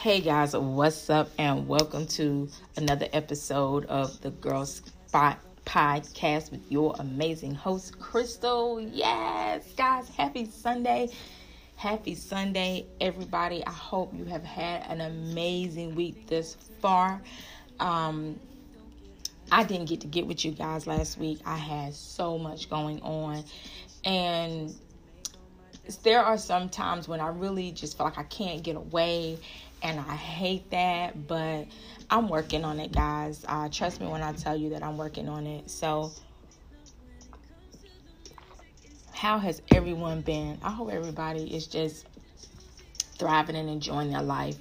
Hey guys, what's up, and welcome to another episode of the Girl Spot podcast with your amazing host, Crystal. Yes, guys, happy Sunday. Happy Sunday, everybody. I hope you have had an amazing week this far. Um, I didn't get to get with you guys last week. I had so much going on, and there are some times when I really just feel like I can't get away and I hate that, but I'm working on it, guys. Uh, trust me when I tell you that I'm working on it. So, how has everyone been? I hope everybody is just thriving and enjoying their life.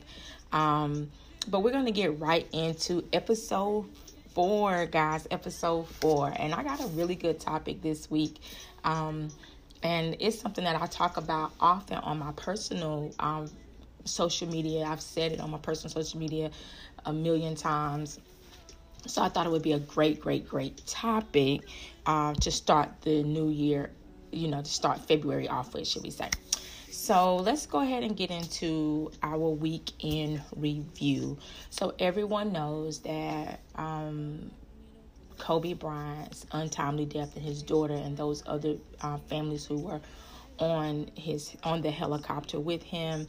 Um, but we're going to get right into episode four, guys. Episode four. And I got a really good topic this week. Um, and it's something that I talk about often on my personal um, social media. I've said it on my personal social media a million times. So I thought it would be a great, great, great topic uh, to start the new year, you know, to start February off with, should we say. So let's go ahead and get into our week in review. So everyone knows that um, Kobe Bryant's untimely death and his daughter and those other uh, families who were on his on the helicopter with him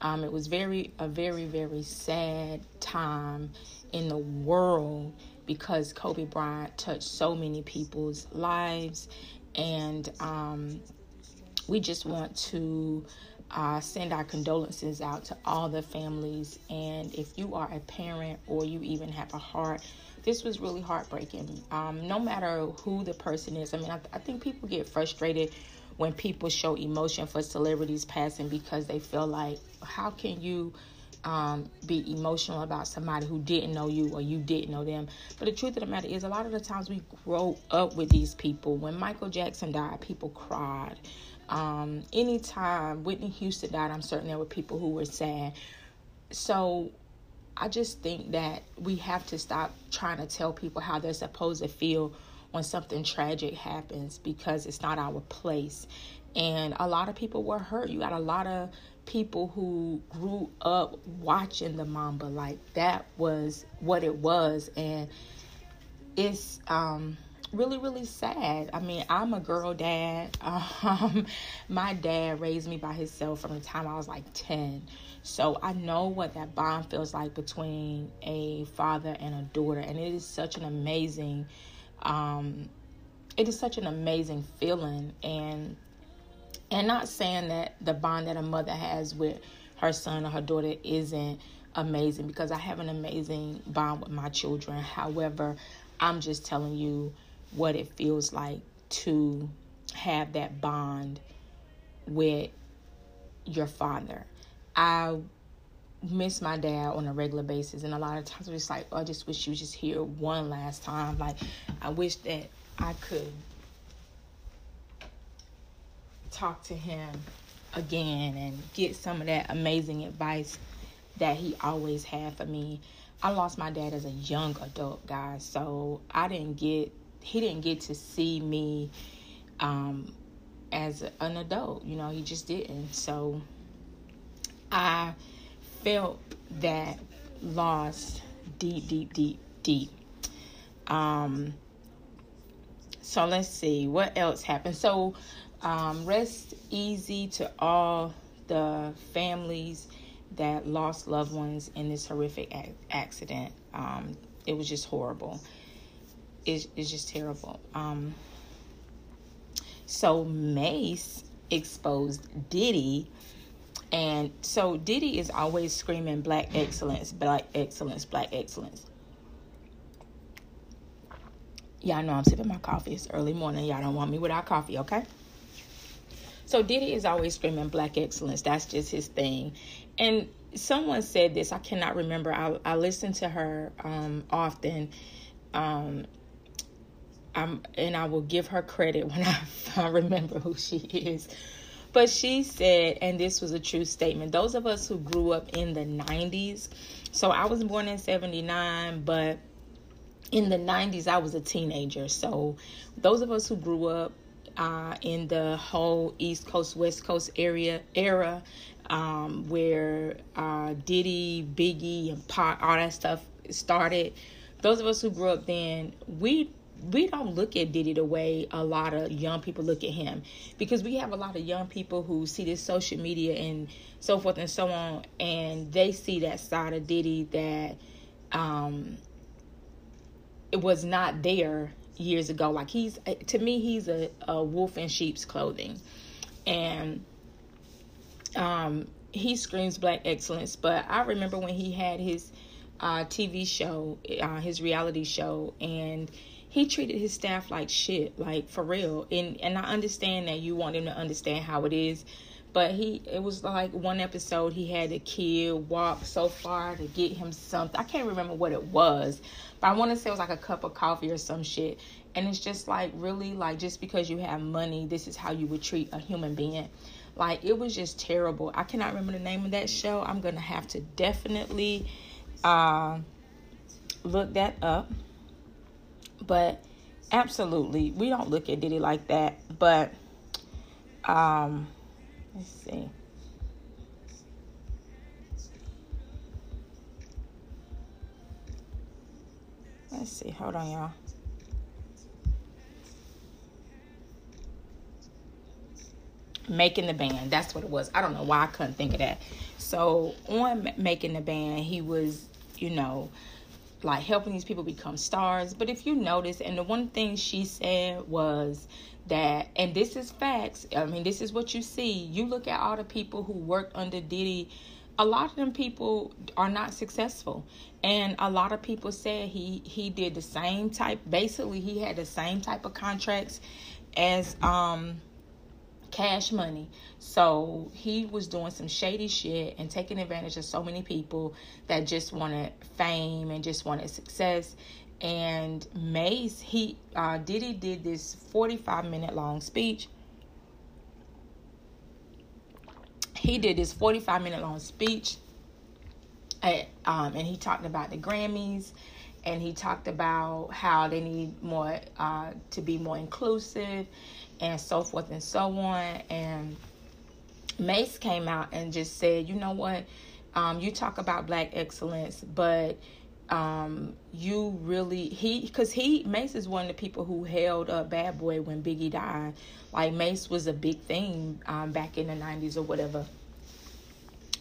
um, it was very a very very sad time in the world because Kobe Bryant touched so many people's lives, and um, we just want to uh, send our condolences out to all the families. And if you are a parent or you even have a heart, this was really heartbreaking. Um, no matter who the person is, I mean, I, I think people get frustrated when people show emotion for celebrities passing because they feel like, how can you um, be emotional about somebody who didn't know you or you didn't know them? But the truth of the matter is, a lot of the times we grow up with these people. When Michael Jackson died, people cried. Um, anytime Whitney Houston died, I'm certain there were people who were sad. So I just think that we have to stop trying to tell people how they're supposed to feel when something tragic happens because it's not our place. And a lot of people were hurt. You got a lot of people who grew up watching the Mamba. Like that was what it was. And it's um really really sad i mean i'm a girl dad um my dad raised me by himself from the time i was like 10 so i know what that bond feels like between a father and a daughter and it is such an amazing um, it is such an amazing feeling and and not saying that the bond that a mother has with her son or her daughter isn't amazing because I have an amazing bond with my children. However, I'm just telling you what it feels like to have that bond with your father. I miss my dad on a regular basis and a lot of times it's like oh, i just wish you was just here one last time like i wish that i could talk to him again and get some of that amazing advice that he always had for me i lost my dad as a young adult guys so i didn't get he didn't get to see me um as an adult you know he just didn't so i felt that loss deep, deep, deep, deep. Um, so let's see what else happened. So, um, rest easy to all the families that lost loved ones in this horrific accident. Um, it was just horrible. It's, it's just terrible. Um, so Mase exposed Diddy and so Diddy is always screaming black excellence, black excellence, black excellence. Y'all know I'm sipping my coffee. It's early morning. Y'all don't want me without coffee, okay? So Diddy is always screaming black excellence. That's just his thing. And someone said this. I cannot remember. I, I listen to her um, often. Um, I'm, and I will give her credit when I, I remember who she is. But she said, and this was a true statement those of us who grew up in the 90s, so I was born in 79, but in the 90s, I was a teenager. So those of us who grew up uh, in the whole East Coast, West Coast area era, um, where uh, Diddy, Biggie, and Pac, all that stuff started. Those of us who grew up then, we we don't look at Diddy the way a lot of young people look at him because we have a lot of young people who see this social media and so forth and so on, and they see that side of Diddy that um, it was not there years ago. Like he's to me, he's a, a wolf in sheep's clothing, and um, he screams black excellence. But I remember when he had his uh, TV show, uh, his reality show, and he treated his staff like shit, like for real. And and I understand that you want him to understand how it is, but he it was like one episode he had a kid walk so far to get him something. I can't remember what it was, but I want to say it was like a cup of coffee or some shit. And it's just like really like just because you have money, this is how you would treat a human being. Like it was just terrible. I cannot remember the name of that show. I'm gonna have to definitely uh, look that up. But absolutely, we don't look at Diddy like that. But um, let's see. Let's see. Hold on, y'all. making the band. That's what it was. I don't know why i couldn't think of that. So on making the band he was you know like helping these people become stars. But if you notice and the one thing she said was that and this is facts i mean this is what you see. You look at all the people who worked under diddy a lot of them people are not successful and a lot of people said he he did the same type basically he had the same type of contracts as um cash money. So he was doing some shady shit and taking advantage of so many people that just wanted fame and just wanted success. And Mase, he uh, Diddy did this 45 minute long speech. He did this 45 minute long speech, at, um, and he talked about the Grammys and he talked about how they need more uh, to be more inclusive and so forth and so on. And Mase came out and just said, you know what? Um, you talk about black excellence, but um, you really he because he Mase is one of the people who held up Bad Boy when Biggie died. Like Mase was a big thing um, back in the '90s or whatever.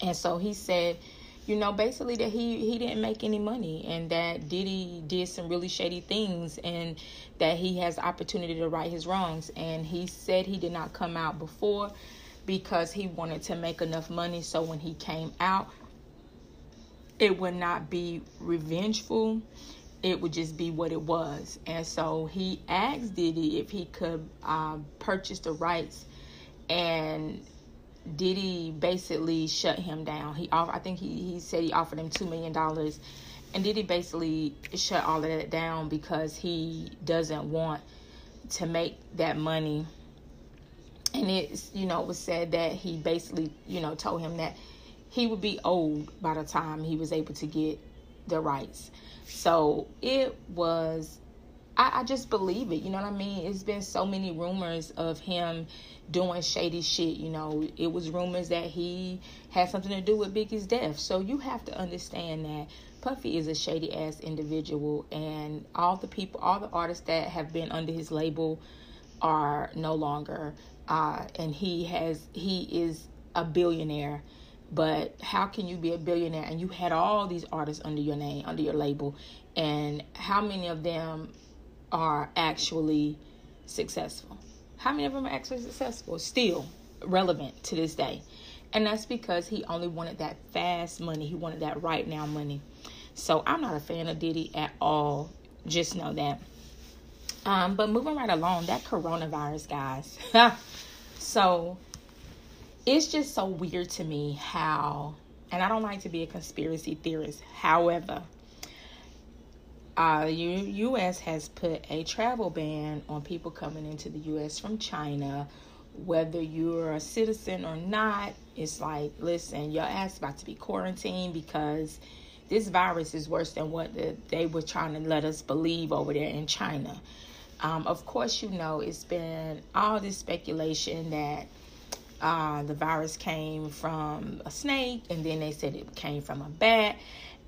And so he said, you know, basically that he he didn't make any money and that Diddy did some really shady things and that he has opportunity to right his wrongs and he said he did not come out before because he wanted to make enough money so when he came out it would not be revengeful it would just be what it was and so he asked Diddy if he could uh, purchase the rights and Diddy basically shut him down. He I think he, he said he offered him two million dollars, and Diddy basically shut all of that down because he doesn't want to make that money. And it's you know it was said that he basically you know told him that he would be old by the time he was able to get the rights. So it was I, I just believe it. You know what I mean? It's been so many rumors of him doing shady shit. You know, it was rumors that he had something to do with Biggie's death. So you have to understand that Puffy is a shady ass individual, and all the people, all the artists that have been under his label are no longer. Uh, and he has, he is a billionaire. But how can you be a billionaire and you had all these artists under your name, under your label, and how many of them are actually successful. How many of them are actually successful? Still relevant to this day. And that's because he only wanted that fast money. He wanted that right now money. So I'm not a fan of Diddy at all. Just know that. Um, but moving right along, that coronavirus, guys. so it's just so weird to me how, and I don't like to be a conspiracy theorist. However, uh, the U.S. has put a travel ban on people coming into the U.S. from China. Whether you're a citizen or not, it's like, listen, your ass about to be quarantined because this virus is worse than what the, they were trying to let us believe over there in China. Um, of course, you know, it's been all this speculation that uh, the virus came from a snake, and then they said it came from a bat.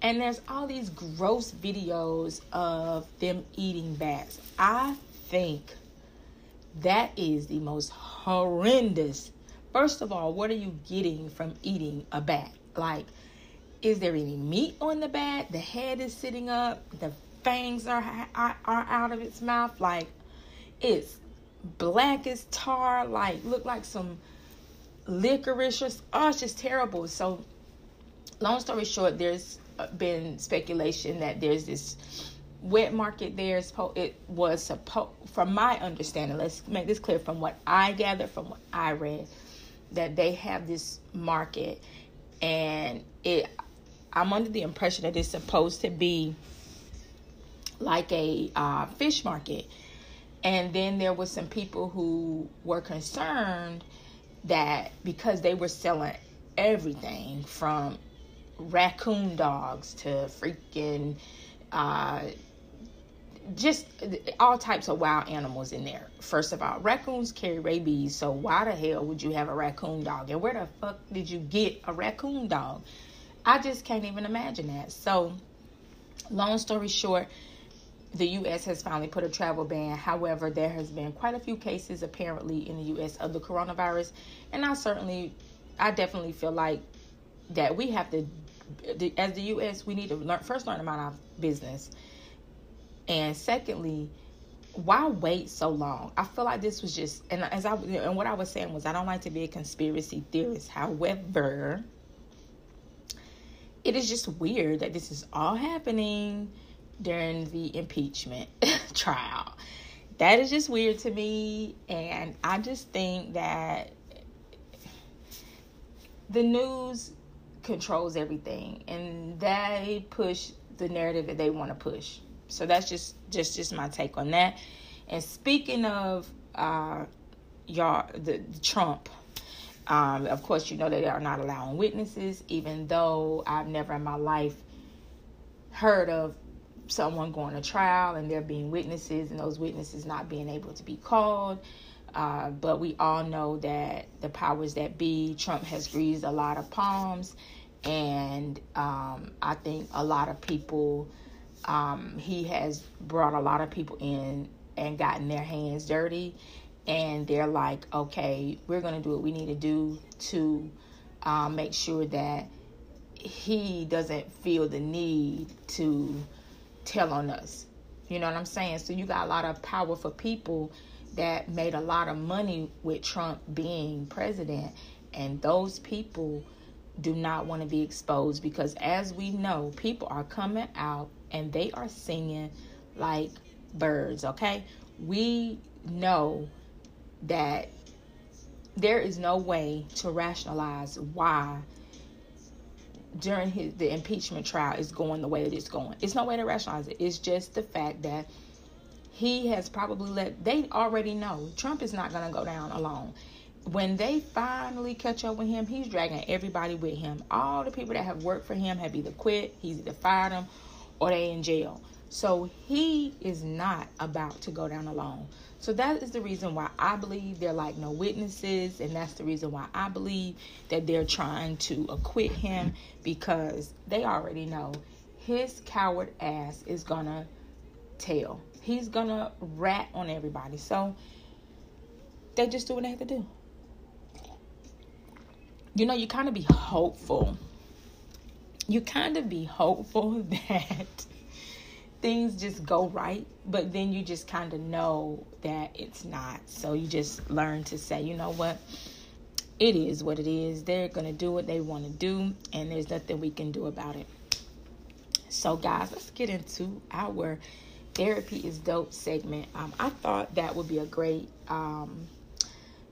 And there's all these gross videos of them eating bats. I think that is the most horrendous. First of all, what are you getting from eating a bat? Like, is there any meat on the bat? The head is sitting up, the fangs are, are, are out of its mouth. Like, it's black as tar, like, look like some licorice or oh, it's just terrible. So, long story short, there's been speculation that there's this wet market there. It was supposed, from my understanding, let's make this clear from what I gathered, from what I read, that they have this market, and it. I'm under the impression that it's supposed to be like a uh, fish market, and then there was some people who were concerned that because they were selling everything from raccoon dogs to freaking uh, just all types of wild animals in there. First of all, raccoons carry rabies, so why the hell would you have a raccoon dog? And where the fuck did you get a raccoon dog? I just can't even imagine that. So, long story short, the U.S. has finally put a travel ban. However, there has been quite a few cases apparently in the U.S. of the coronavirus, and I certainly, I definitely feel like that we have to, as the U.S., we need to learn first learn about our business and secondly, why wait so long? I feel like this was just, and as I and what I was saying was, I don't like to be a conspiracy theorist. However, it is just weird that this is all happening during the impeachment trial. That is just weird to me, and I just think that the news controls everything, and they push the narrative that they want to push. So that's just just just my take on that. And speaking of uh, y'all, the, the Trump. Um, of course, you know they are not allowing witnesses, even though I've never in my life heard of someone going to trial and there being witnesses and those witnesses not being able to be called. Uh, but we all know that the powers that be, Trump has greased a lot of palms, and um, I think a lot of people um, he has brought a lot of people in and gotten their hands dirty and they're like okay we're going to do what we need to do to um, make sure that he doesn't feel the need to tell on us. You know what i'm saying? So you got a lot of powerful people that made a lot of money with trump being president. And those people do not want to be exposed because as we know people are coming out and they are singing like birds, okay? We know that there is no way to rationalize why during his the impeachment trial is going the way that it's going. It's no way to rationalize it. It's just the fact that he has probably let they already know Trump is not going to go down alone. When they finally catch up with him, he's dragging everybody with him. All the people that have worked for him have either quit, he's either fired them, or they in jail. So he is not about to go down alone. So that is the reason why I believe they're like no witnesses, and that's the reason why I believe that they're trying to acquit him because they already know his coward ass is gonna tell. He's gonna rat on everybody. So they just do what they have to do. You know, you kind of be hopeful you kind of be hopeful that things just go right, but then you just kind of know that it's not. So you just learn to say, you know what? It is what it is. They're going to do what they want to do, and there's nothing we can do about it. So, guys, let's get into our therapy is dope segment. Um, I thought that would be a great um,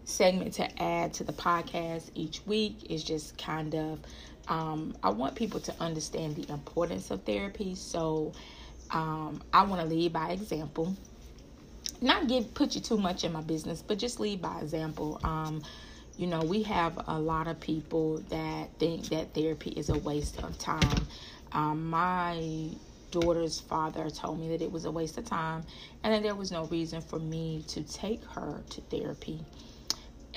segment to add to the podcast each week. Is just kind of um, I want people to understand the importance of therapy. So um, I want to lead by example. Not give put you too much in my business, but just lead by example. Um, you know, we have a lot of people that think that therapy is a waste of time. Um, my daughter's father told me that it was a waste of time and that there was no reason for me to take her to therapy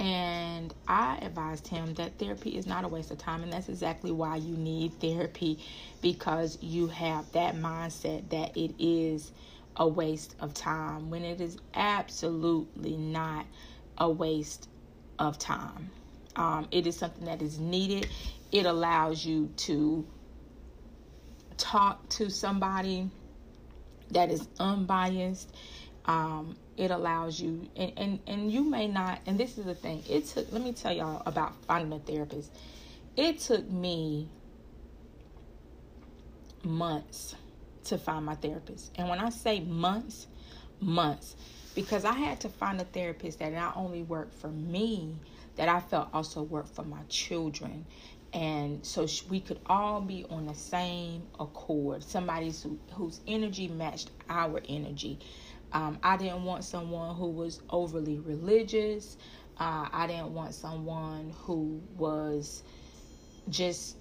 And I advised him that therapy is not a waste of time, and that's exactly why you need therapy because you have that mindset that it is a waste of time when it is absolutely not a waste of time. Um, it is something that is needed. It allows you to talk to somebody that is unbiased. Um, it allows you, and, and, and you may not, and this is the thing, it took, let me tell y'all about finding a therapist. It took me months to find my therapist. And when I say months, months, because I had to find a therapist that not only worked for me, that I felt also worked for my children. And so we could all be on the same accord. Somebody who, whose energy matched our energy. Um, I didn't want someone who was overly religious. Uh, I didn't want someone who was just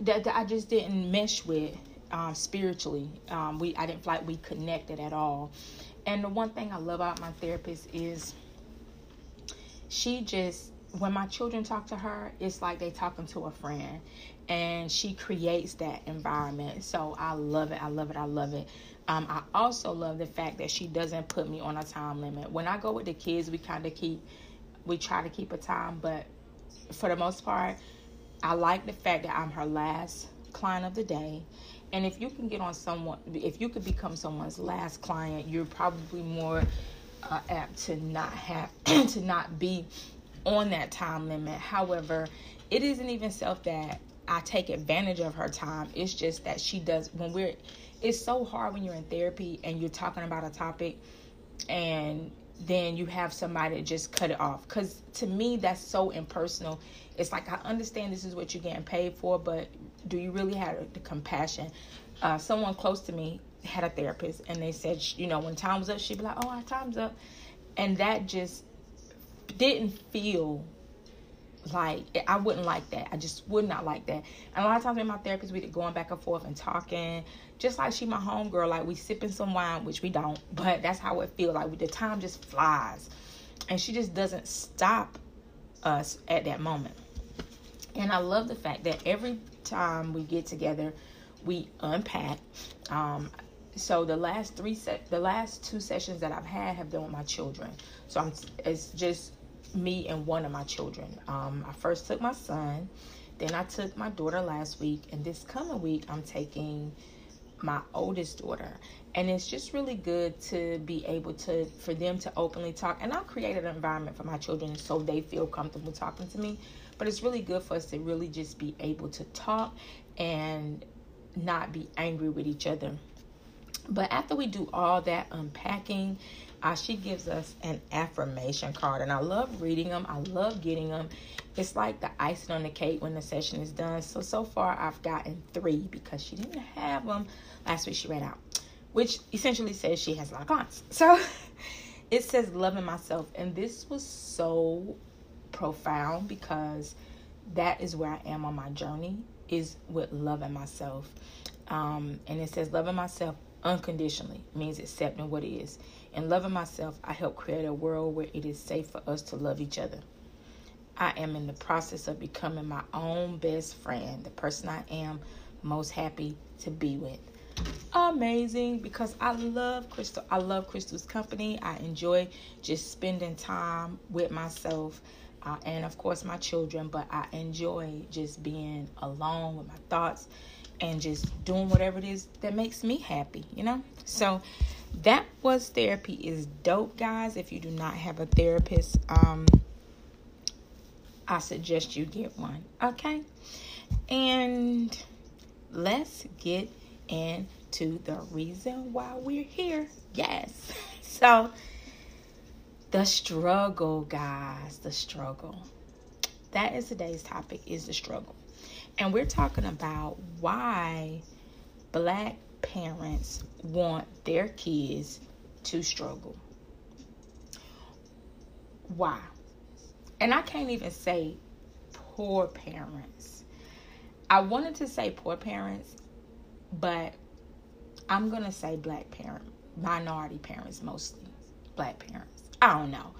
that, that I just didn't mesh with um, spiritually. Um, we I didn't feel like we connected at all. And the one thing I love about my therapist is she just when my children talk to her, it's like they talking to a friend, and she creates that environment. So I love it. I love it. I love it. Um, I also love the fact that she doesn't put me on a time limit. When I go with the kids, we kind of keep, we try to keep a time, but for the most part, I like the fact that I'm her last client of the day. And if you can get on someone, if you could become someone's last client, you're probably more uh, apt to not have to not be on that time limit. However, it isn't even self that I take advantage of her time. It's just that she does when we're. It's so hard when you're in therapy and you're talking about a topic, and then you have somebody just cut it off. Because to me, that's so impersonal. It's like I understand this is what you're getting paid for, but do you really have the compassion? Uh, someone close to me had a therapist, and they said, you know, when time was up, she'd be like, "Oh, our time's up," and that just didn't feel like I wouldn't like that. I just would not like that. And a lot of times in my therapist, we going back and forth and talking, just like she my homegirl. Like we sipping some wine, which we don't, but that's how it feels. Like the time just flies, and she just doesn't stop us at that moment. And I love the fact that every time we get together, we unpack. Um, so the last three set, the last two sessions that I've had have been with my children. So I'm, it's just me and one of my children. Um, I first took my son, then I took my daughter last week, and this coming week I'm taking my oldest daughter. And it's just really good to be able to for them to openly talk. And I've created an environment for my children so they feel comfortable talking to me. But it's really good for us to really just be able to talk and not be angry with each other. But after we do all that unpacking, uh, she gives us an affirmation card. And I love reading them, I love getting them. It's like the icing on the cake when the session is done. So, so far, I've gotten three because she didn't have them last week. She read out, which essentially says she has a lot of clients. So, it says loving myself. And this was so profound because that is where I am on my journey is with loving myself. Um, and it says loving myself unconditionally means accepting what is. And loving myself, I help create a world where it is safe for us to love each other. I am in the process of becoming my own best friend, the person I am most happy to be with. Amazing because I love Crystal. I love Crystal's company. I enjoy just spending time with myself uh, and of course my children, but I enjoy just being alone with my thoughts and just doing whatever it is that makes me happy, you know? So that was therapy is dope, guys. If you do not have a therapist, um, I suggest you get one, okay? And let's get into the reason why we're here. Yes. So the struggle, guys, the struggle. That is today's topic is the struggle. And we're talking about why black parents want their kids to struggle. Why? And I can't even say poor parents. I wanted to say poor parents, but I'm going to say black parent, minority parents mostly, black parents. I don't know.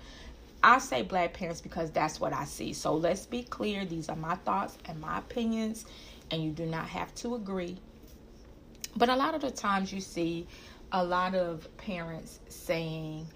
I say black parents because that's what I see. So let's be clear. These are my thoughts and my opinions, and you do not have to agree. But a lot of the times you see a lot of parents saying,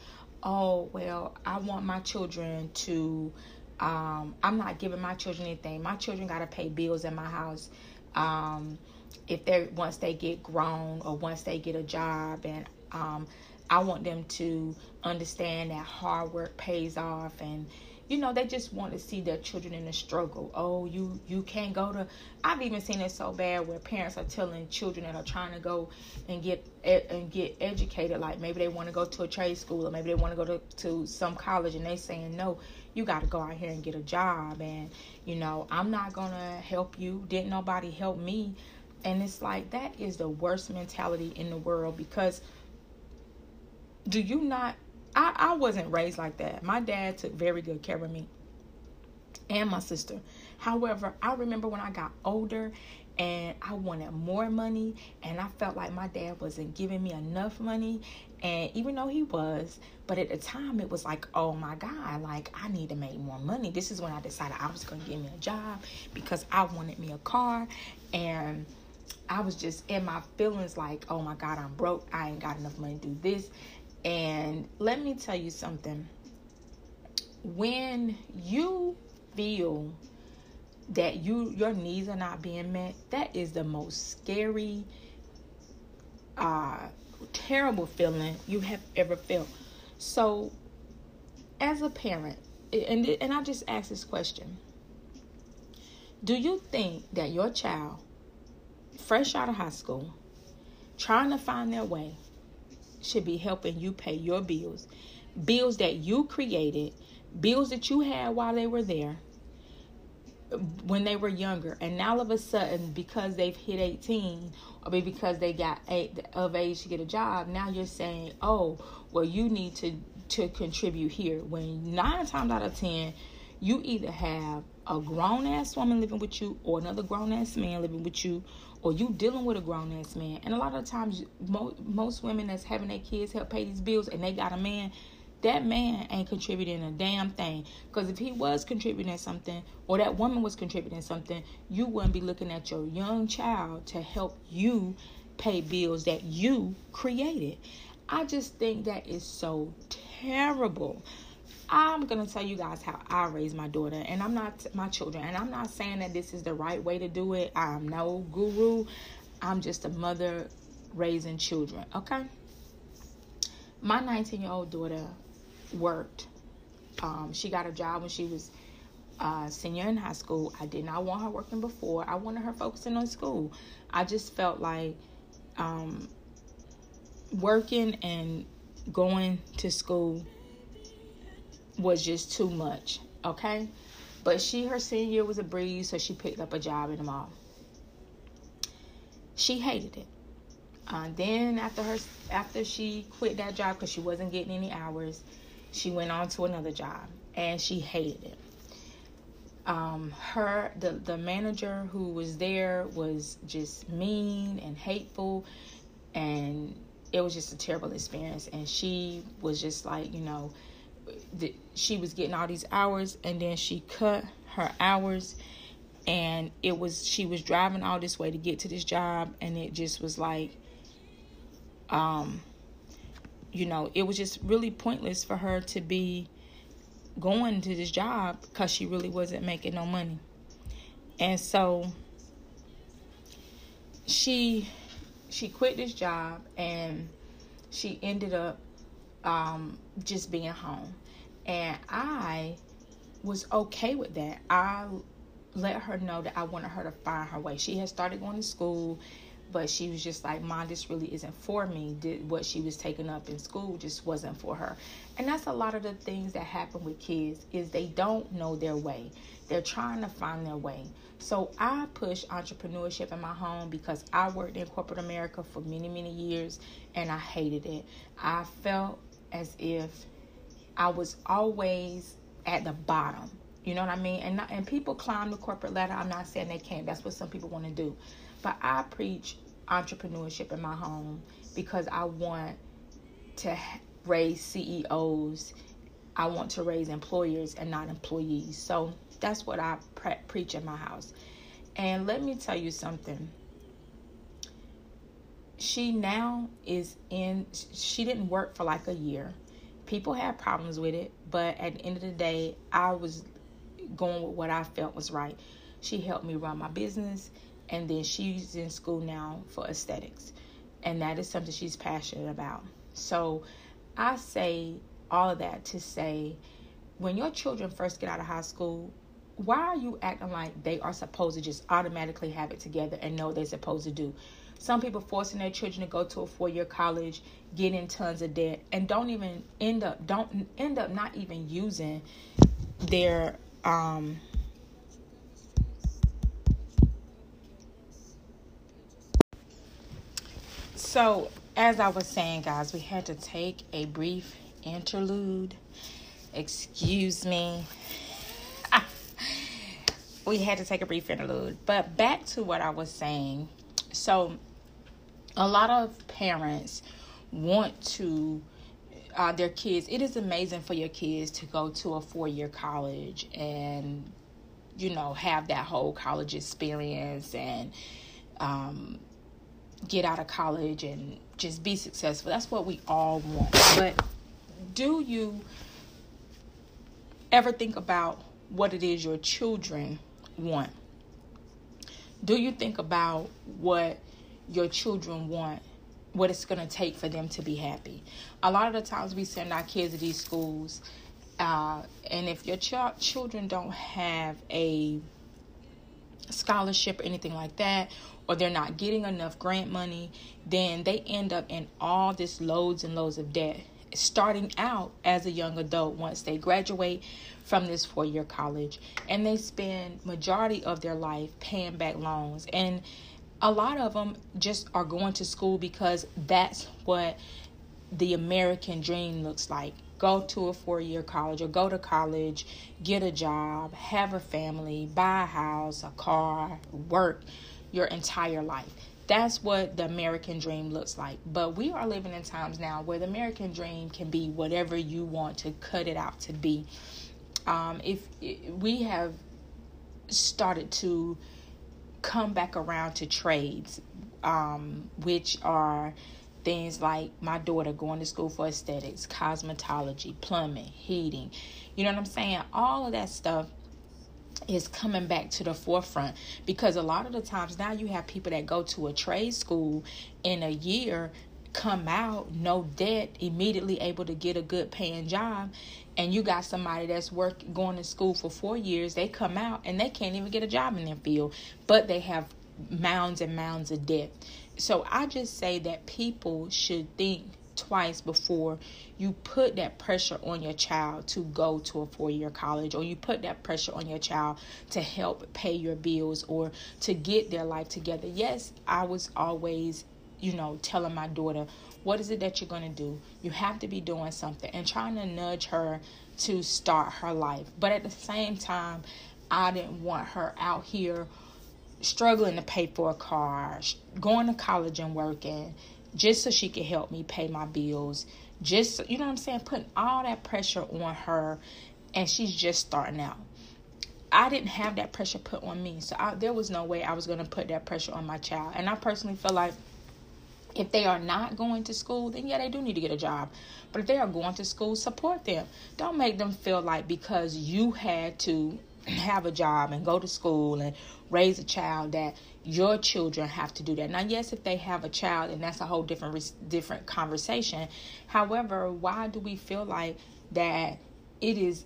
oh, well, I want my children to, um, I'm not giving my children anything. My children got to pay bills in my house. Um, if they're once they get grown or once they get a job and um, I want them to understand that hard work pays off and you know they just want to see their children in the struggle. Oh you you can't go to i've even seen it so bad where parents are telling children that are trying to go and get and get educated like maybe they want to go to a trade school or maybe they want to go to, to some college and they saying no you got to go out here and get a job and you know i'm not gonna help you. Didn't nobody help me. And it's like that is the worst mentality in the world because do you not I, I wasn't raised like that. My dad took very good care of me and my sister. However, I remember when I got older and I wanted more money and I felt like my dad wasn't giving me enough money and even though he was but at the time it was like oh my god like I need to make more money this is when I decided I was going to get me a job because I wanted me a car and I was just in my feelings like oh my god I'm broke I ain't got enough money to do this and let me tell you something. When you feel that you your needs are not being met, that is the most scary uh terrible feeling you have ever felt. So as a parent, and and I just ask this question. Do you think that your child fresh out of high school trying to find their way should be helping you pay your bills. Bills that you created, bills that you had while they were there when they were younger and now all of a sudden because they've hit 18 or maybe because they got eight, of age to get a job now you're saying oh well you need to to contribute here when nine times out of ten you either have a grown ass woman living with you or another grown ass man living with you or you dealing with a grown ass man. And a lot of times, mo- most women that's having their kids help pay these bills and they got a man, that man ain't contributing a damn thing. Because if he was contributing something, or that woman was contributing something, you wouldn't be looking at your young child to help you pay bills that you created. I just think that is so terrible. I'm gonna tell you guys how I raised my daughter, and I'm not my children, and I'm not saying that this is the right way to do it. I'm no guru. I'm just a mother raising children. Okay. My 19 year old daughter worked. Um, she got a job when she was uh, senior in high school. I did not want her working before. I wanted her focusing on school. I just felt like um, working and going to school was just too much, okay? But she, her senior year was a breeze, so she picked up a job in the mall. She hated it. Uh, then after her, after she quit that job because she wasn't getting any hours, she went on to another job and she hated it. Um, her, the the manager who was there was just mean and hateful, and it was just a terrible experience. And she was just like, you know, she was getting all these hours and then she cut her hours and it was she was driving all this way to get to this job and it just was like um you know it was just really pointless for her to be going to this job because she really wasn't making no money. And so she she quit this job and she ended up um, just being home. And I was okay with that. I let her know that I wanted her to find her way. She had started going to school, but she was just like, Mom, this really isn't for me. Did what she was taking up in school just wasn't for her. And that's a lot of the things that happen with kids is they don't know their way. They're trying to find their way. So I push entrepreneurship in my home because I worked in corporate America for many, many years and I hated it. I felt as if I was always at the bottom. You know what I mean? And not, and people climb the corporate ladder. I'm not saying they can't. That's what some people want to do. But I preach entrepreneurship in my home because I want to raise CEOs I want to raise employers and not employees. So that's what I pre- preach in my house. And let me tell you something. She now is in, she didn't work for like a year. People had problems with it, but at the end of the day, I was going with what I felt was right. She helped me run my business, and then she's in school now for aesthetics, and that is something she's passionate about. So I say all of that to say when your children first get out of high school, why are you acting like they are supposed to just automatically have it together and know they're supposed to do? Some people forcing their children to go to a four-year college, getting tons of debt, and don't even end up don't end up not even using their um so as I was saying, guys, we had to take a brief interlude. Excuse me. we had to take a brief interlude. But back to what I was saying. So, a lot of parents want to uh, their kids. It is amazing for your kids to go to a four year college and you know have that whole college experience and um, get out of college and just be successful. That's what we all want. But do you ever think about what it is your children want? Do you think about what your children want? What it's going to take for them to be happy? A lot of the times we send our kids to these schools, uh, and if your ch- children don't have a scholarship or anything like that, or they're not getting enough grant money, then they end up in all this loads and loads of debt starting out as a young adult once they graduate from this four-year college and they spend majority of their life paying back loans and a lot of them just are going to school because that's what the American dream looks like. Go to a four year college or go to college, get a job, have a family, buy a house, a car, work your entire life. That's what the American dream looks like. But we are living in times now where the American dream can be whatever you want to cut it out to be. Um, if we have started to come back around to trades, um, which are things like my daughter going to school for aesthetics, cosmetology, plumbing, heating. You know what I'm saying? All of that stuff is coming back to the forefront because a lot of the times now you have people that go to a trade school in a year come out no debt immediately able to get a good paying job and you got somebody that's work going to school for four years they come out and they can't even get a job in their field but they have mounds and mounds of debt. So i just say that people should think twice before you put that pressure on your child to go to a four year college or you put that pressure on your child to help pay your bills or to get their life together. Yes, I was always, you know, telling my daughter, what is it that you're going to do? You have to be doing something and trying to nudge her to start her life. But at the same time, I didn't want her out here struggling to pay for a car, going to college and working just so she could help me pay my bills. Just, you know what I'm saying? Putting all that pressure on her, and she's just starting out. I didn't have that pressure put on me. So I, there was no way I was going to put that pressure on my child. And I personally feel like if they are not going to school, then yeah, they do need to get a job. But if they are going to school, support them. Don't make them feel like because you had to have a job and go to school and raise a child that your children have to do that. Now, yes, if they have a child, and that's a whole different different conversation. However, why do we feel like that it is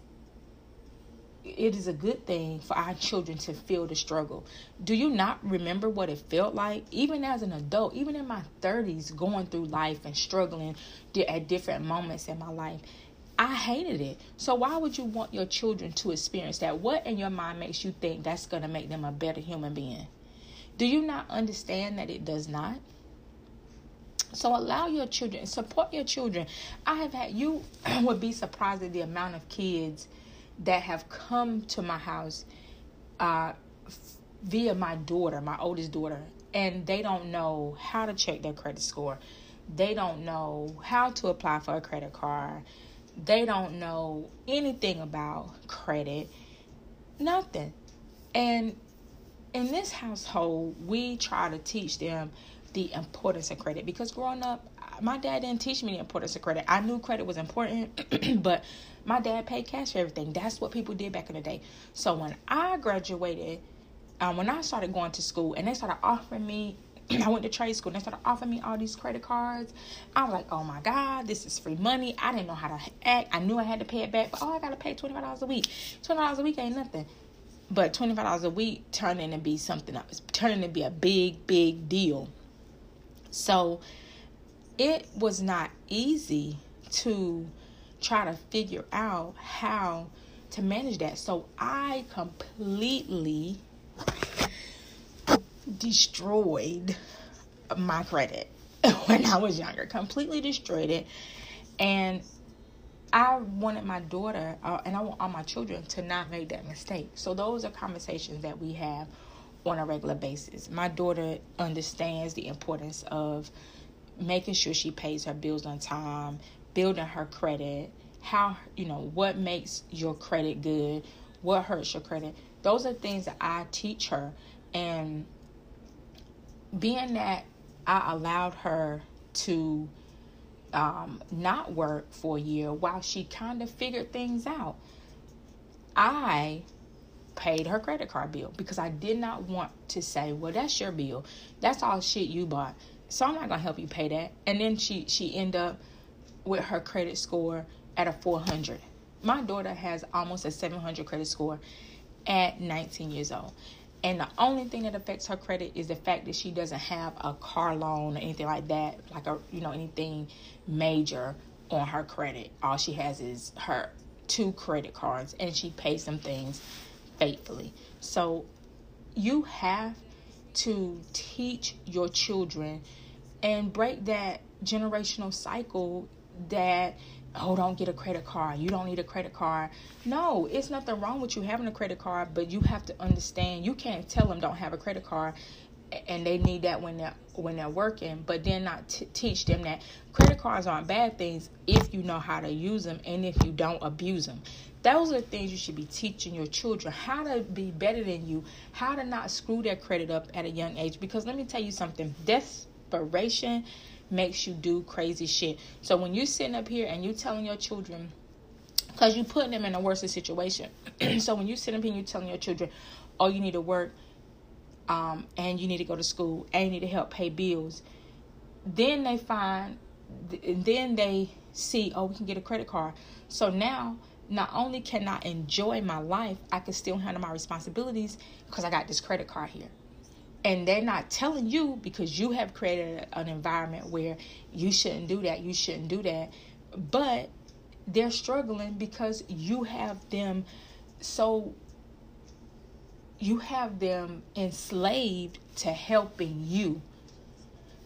it is a good thing for our children to feel the struggle. Do you not remember what it felt like, even as an adult, even in my 30s, going through life and struggling at different moments in my life? I hated it. So why would you want your children to experience that? What in your mind makes you think that's going to make them a better human being? Do you not understand that it does not? So allow your children, support your children. I have had you would be surprised at the amount of kids that have come to my house uh, via my daughter, my oldest daughter, and they don't know how to check their credit score. They don't know how to apply for a credit card they don't know anything about credit, nothing. And in this household, we try to teach them the importance of credit because growing up, my dad didn't teach me the importance of credit. I knew credit was important, but my dad paid cash for everything. That's what people did back in the day. So when I graduated, um, when I started going to school and they started offering me, I went to trade school and they started offering me all these credit cards. I was like, oh my God, this is free money. I didn't know how to act. I knew I had to pay it back, but oh, I got to pay $25 a week. $25 a week ain't nothing. But $25 a week turned into be something else, turned into be a big, big deal. So it was not easy to try to figure out how to manage that. So I completely destroyed my credit when I was younger, completely destroyed it. And I wanted my daughter uh, and I want all my children to not make that mistake. So those are conversations that we have on a regular basis. My daughter understands the importance of making sure she pays her bills on time, building her credit, how, you know, what makes your credit good, what hurts your credit. Those are things that I teach her. And being that I allowed her to um, not work for a year while she kind of figured things out, I paid her credit card bill because I did not want to say, "Well, that's your bill. That's all shit you bought." So I'm not gonna help you pay that. And then she she end up with her credit score at a 400. My daughter has almost a 700 credit score at 19 years old. And the only thing that affects her credit is the fact that she doesn't have a car loan or anything like that, like a you know anything major on her credit. All she has is her two credit cards, and she pays some things faithfully. So you have to teach your children and break that generational cycle that oh don't get a credit card. You don't need a credit card. No it's nothing wrong with you having a credit card but you have to understand you can't tell them don't have a credit card and they need that when they're when they're working but then not t- teach them that credit cards aren't bad things if you know how to use them and if you don't abuse them. Those are things you should be teaching your children how to be better than you how to not screw their credit up at a young age because let me tell you something desperation makes you do crazy shit. So when you're sitting up here and you telling your children because you're putting them in a worse situation. So when you sit up here and you're telling your children oh you need to work um, and you need to go to school and you need to help pay bills then they find then they see oh we can get a credit card. So now not only can I enjoy my life, I can still handle my responsibilities because I got this credit card here. And they're not telling you because you have created an environment where you shouldn't do that, you shouldn't do that. But they're struggling because you have them so you have them enslaved to helping you.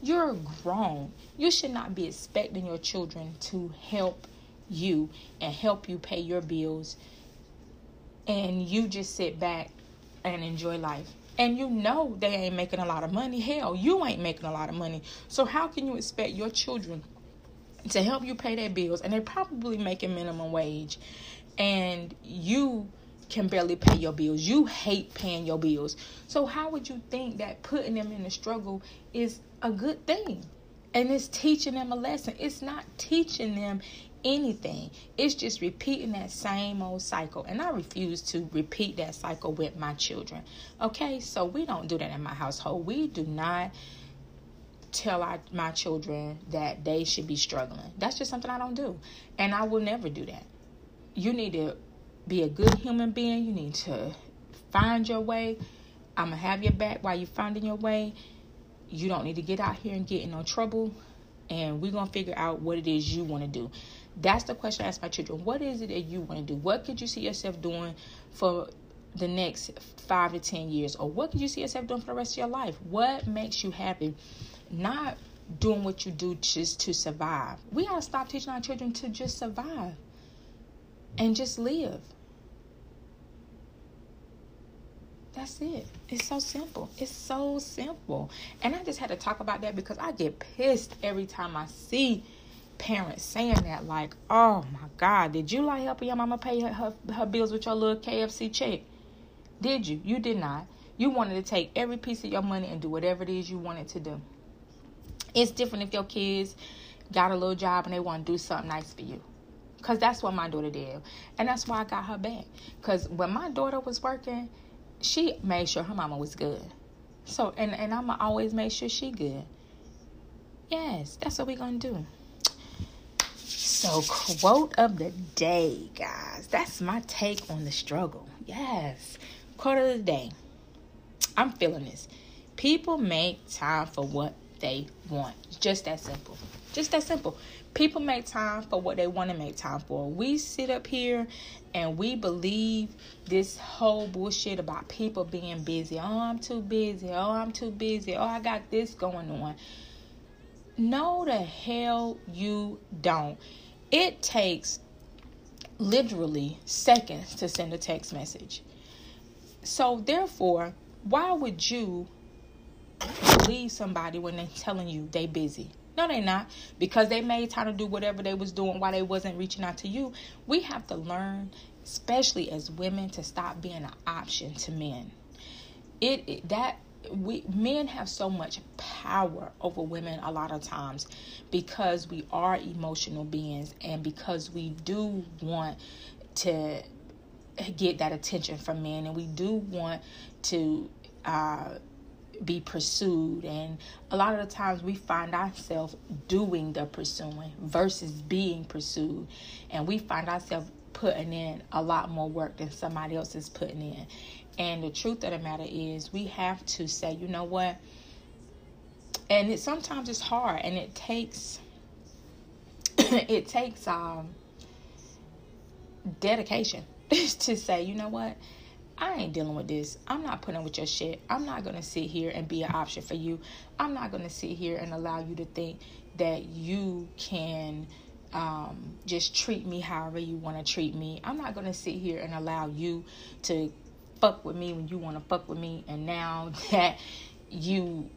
You're grown. You should not be expecting your children to help you and help you pay your bills and you just sit back and enjoy life and you know they ain't making a lot of money. Hell you ain't making a lot of money. So how can you expect your children to help you pay their bills? And they're probably making minimum wage. And you can barely pay your bills. You hate paying your bills. So how would you think that putting them in a struggle is a good thing? And it's teaching them a lesson. It's not teaching them anything. It's just repeating that same old cycle. And I refuse to repeat that cycle with my children. Okay, so we don't do that in my household. We do not tell our, my children that they should be struggling. That's just something I don't do. And I will never do that. You need to be a good human being. You need to find your way. I'm going to have your back while you're finding your way. You don't need to get out here and get in no trouble. And we're going to figure out what it is you want to do. That's the question I ask my children. What is it that you want to do? What could you see yourself doing for the next five to ten years? Or what could you see yourself doing for the rest of your life? What makes you happy? Not doing what you do just to survive. We gotta stop teaching our children to just survive and just live. That's it. It's so simple. It's so simple. And I just had to talk about that because I get pissed every time I see parents saying that like, "Oh my God, did you like helping your mama pay her, her, her bills with your little KFC check? Did you? You did not. You wanted to take every piece of your money and do whatever it is you wanted to do. It's different if your kids got a little job and they want to do something nice for you. Because that's what my daughter did. And that's why I got her back. Because when my daughter was working, she made sure her mama was good. So, and, and I'm always make sure she good. Yes, that's what we're going to do. So, quote of the day, guys. That's my take on the struggle. Yes. Quote of the day. I'm feeling this. People make time for what they want. Just that simple. Just that simple. People make time for what they want to make time for. We sit up here and we believe this whole bullshit about people being busy. Oh, I'm too busy. Oh, I'm too busy. Oh, I got this going on. No, the hell you don't. It takes literally seconds to send a text message. So, therefore, why would you believe somebody when they're telling you they busy? No, they not. Because they made time to do whatever they was doing while they wasn't reaching out to you. We have to learn, especially as women, to stop being an option to men. It, it that we men have so much power over women a lot of times because we are emotional beings and because we do want to get that attention from men and we do want to uh, be pursued. And a lot of the times we find ourselves doing the pursuing versus being pursued. And we find ourselves putting in a lot more work than somebody else is putting in and the truth of the matter is we have to say you know what and it sometimes it's hard and it takes it takes um dedication to say you know what I ain't dealing with this. I'm not putting up with your shit. I'm not going to sit here and be an option for you. I'm not going to sit here and allow you to think that you can um, just treat me however you want to treat me. I'm not going to sit here and allow you to fuck with me when you want to fuck with me. And now that you,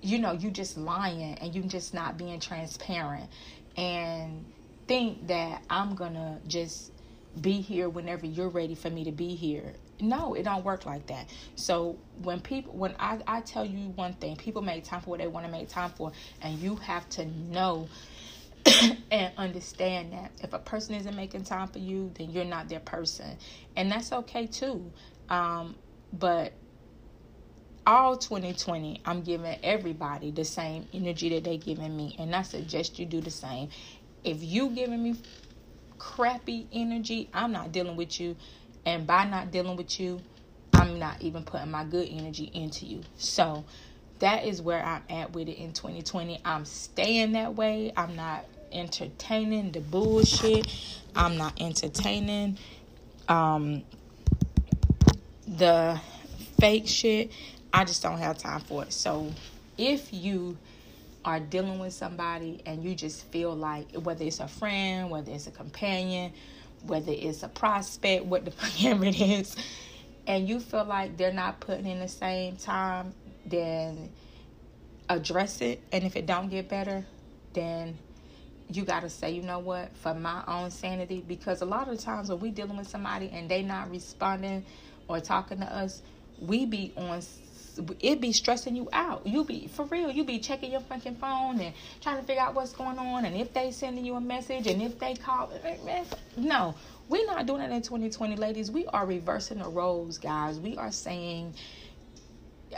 you know, you just lying and you just not being transparent and think that I'm to just be here whenever you're ready for me to be here. No, it don't work like that. So when people when I, I tell you one thing, people make time for what they want to make time for and you have to know and understand that if a person isn't making time for you, then you're not their person. And that's okay too. Um, but all 2020, I'm giving everybody the same energy that they're giving me. And I suggest you do the same. If you giving me crappy energy, I'm not dealing with you. And by not dealing with you, I'm not even putting my good energy into you. So that is where I'm at with it in 2020. I'm staying that way. I'm not entertaining the bullshit. I'm not entertaining um the fake shit. I just don't have time for it. So if you are dealing with somebody and you just feel like whether it's a friend, whether it's a companion, whether it's a prospect, what the fuck it is, and you feel like they're not putting in the same time, then address it. And if it don't get better, then you got to say, you know what, for my own sanity, because a lot of times when we dealing with somebody and they not responding or talking to us, we be on it be stressing you out. You be for real. You be checking your fucking phone and trying to figure out what's going on and if they sending you a message and if they call. Eh, eh, eh, no, we're not doing it in 2020, ladies. We are reversing the roles, guys. We are saying,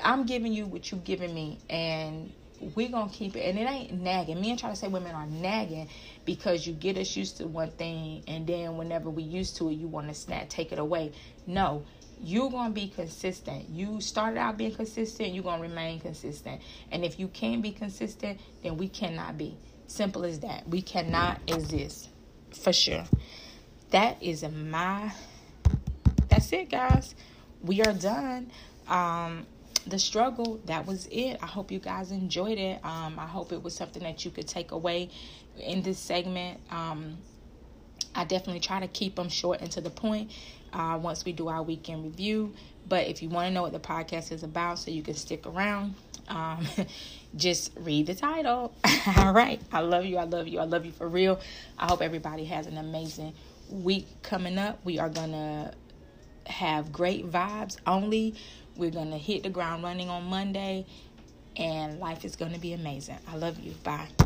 I'm giving you what you giving me, and we're gonna keep it. And it ain't nagging. men try to say women are nagging because you get us used to one thing, and then whenever we used to it, you want to snap, take it away. No you're to be consistent. You started out being consistent, you're to remain consistent. And if you can't be consistent, then we cannot be. Simple as that. We cannot exist for sure. That is my that's it guys. We are done. Um the struggle that was it i hope you guys enjoyed it um, i hope it was something that you could take away in this segment um, i definitely try to keep them short and to the point uh, once we do our weekend review. But if you want to know what the podcast is about, so you can stick around, Um, just read the title. All right. I love you. I love you. I love you for real. I hope everybody has an amazing week coming up. We are going to have great vibes only. We're going to hit the ground running on Monday, and life is going to be amazing. I love you. Bye.